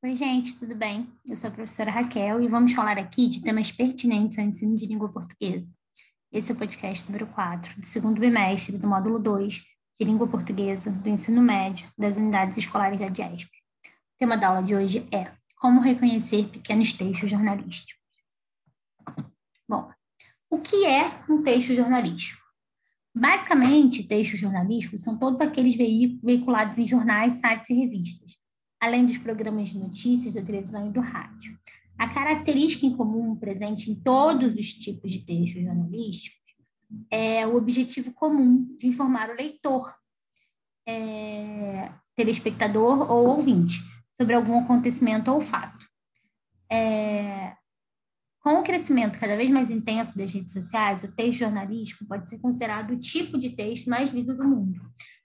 Oi, gente, tudo bem? Eu sou a professora Raquel e vamos falar aqui de temas pertinentes ao ensino de língua portuguesa. Esse é o podcast número 4, do segundo bimestre do módulo 2 de língua portuguesa do ensino médio das unidades escolares da DIESP. O tema da aula de hoje é Como reconhecer pequenos textos jornalísticos. Bom, o que é um texto jornalístico? Basicamente, textos jornalísticos são todos aqueles veiculados em jornais, sites e revistas além dos programas de notícias da televisão e do rádio. A característica em comum presente em todos os tipos de textos jornalísticos é o objetivo comum de informar o leitor, é, telespectador ou ouvinte, sobre algum acontecimento ou fato. É, com o crescimento cada vez mais intenso das redes sociais, o texto jornalístico pode ser considerado o tipo de texto mais lido do mundo.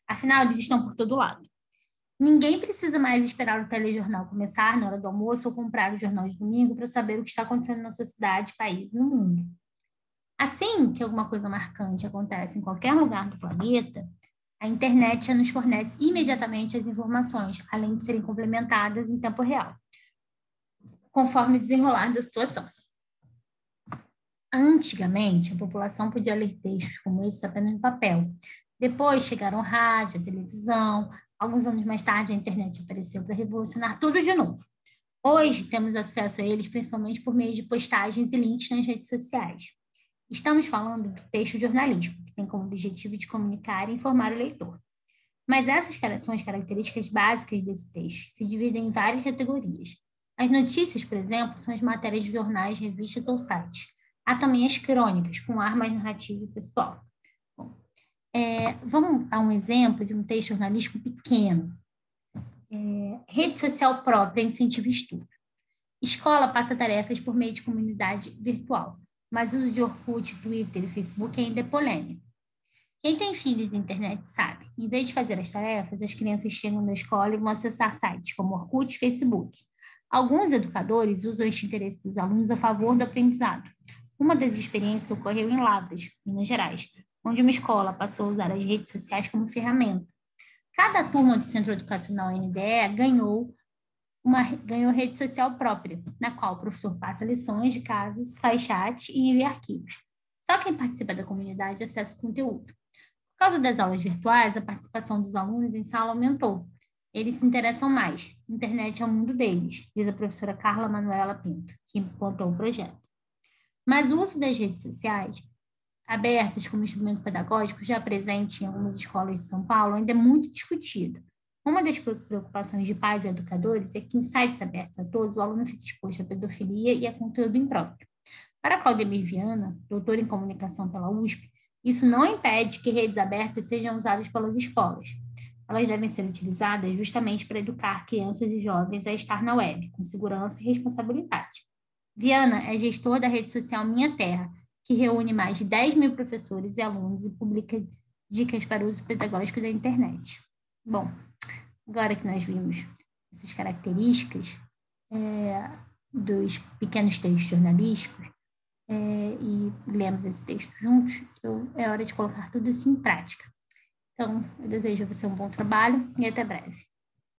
Afinal, eles estão por todo lado. Ninguém precisa mais esperar o telejornal começar na hora do almoço ou comprar o jornal de domingo para saber o que está acontecendo na sua cidade, país e no mundo. Assim que alguma coisa marcante acontece em qualquer lugar do planeta, a internet já nos fornece imediatamente as informações, além de serem complementadas em tempo real, conforme o desenrolar da situação. Antigamente, a população podia ler textos como esses apenas no papel. Depois chegaram rádio, televisão, Alguns anos mais tarde, a internet apareceu para revolucionar tudo de novo. Hoje, temos acesso a eles principalmente por meio de postagens e links nas redes sociais. Estamos falando do texto jornalístico, que tem como objetivo de comunicar e informar o leitor. Mas essas são as características básicas desse texto, que se dividem em várias categorias. As notícias, por exemplo, são as matérias de jornais, revistas ou sites. Há também as crônicas, com ar mais narrativo e pessoal. É, vamos a um exemplo de um texto jornalístico pequeno. É, rede social própria incentiva estudo. Escola passa tarefas por meio de comunidade virtual, mas o uso de Orkut, Twitter e Facebook ainda é polêmico. Quem tem filhos de internet sabe, em vez de fazer as tarefas, as crianças chegam da escola e vão acessar sites como Orkut e Facebook. Alguns educadores usam este interesse dos alunos a favor do aprendizado. Uma das experiências ocorreu em Lavras, Minas Gerais, onde uma escola passou a usar as redes sociais como ferramenta. Cada turma do Centro Educacional NDE ganhou uma ganhou rede social própria, na qual o professor passa lições de casa, faz chat e envia arquivos. Só quem participa da comunidade acessa o conteúdo. Por causa das aulas virtuais, a participação dos alunos em sala aumentou. Eles se interessam mais. Internet é o mundo deles, diz a professora Carla Manuela Pinto, que montou o projeto. Mas o uso das redes sociais abertas como instrumento pedagógico, já presente em algumas escolas de São Paulo, ainda é muito discutido. Uma das preocupações de pais e educadores é que em sites abertos a todos, o aluno fica exposto à pedofilia e a conteúdo impróprio. Para Claudemir Viana, doutor em comunicação pela USP, isso não impede que redes abertas sejam usadas pelas escolas. Elas devem ser utilizadas justamente para educar crianças e jovens a estar na web, com segurança e responsabilidade. Viana é gestor da rede social Minha Terra, que reúne mais de 10 mil professores e alunos e publica dicas para o uso pedagógico da internet. Bom, agora que nós vimos essas características é, dos pequenos textos jornalísticos é, e lemos esse texto juntos, eu, é hora de colocar tudo isso em prática. Então, eu desejo a você um bom trabalho e até breve.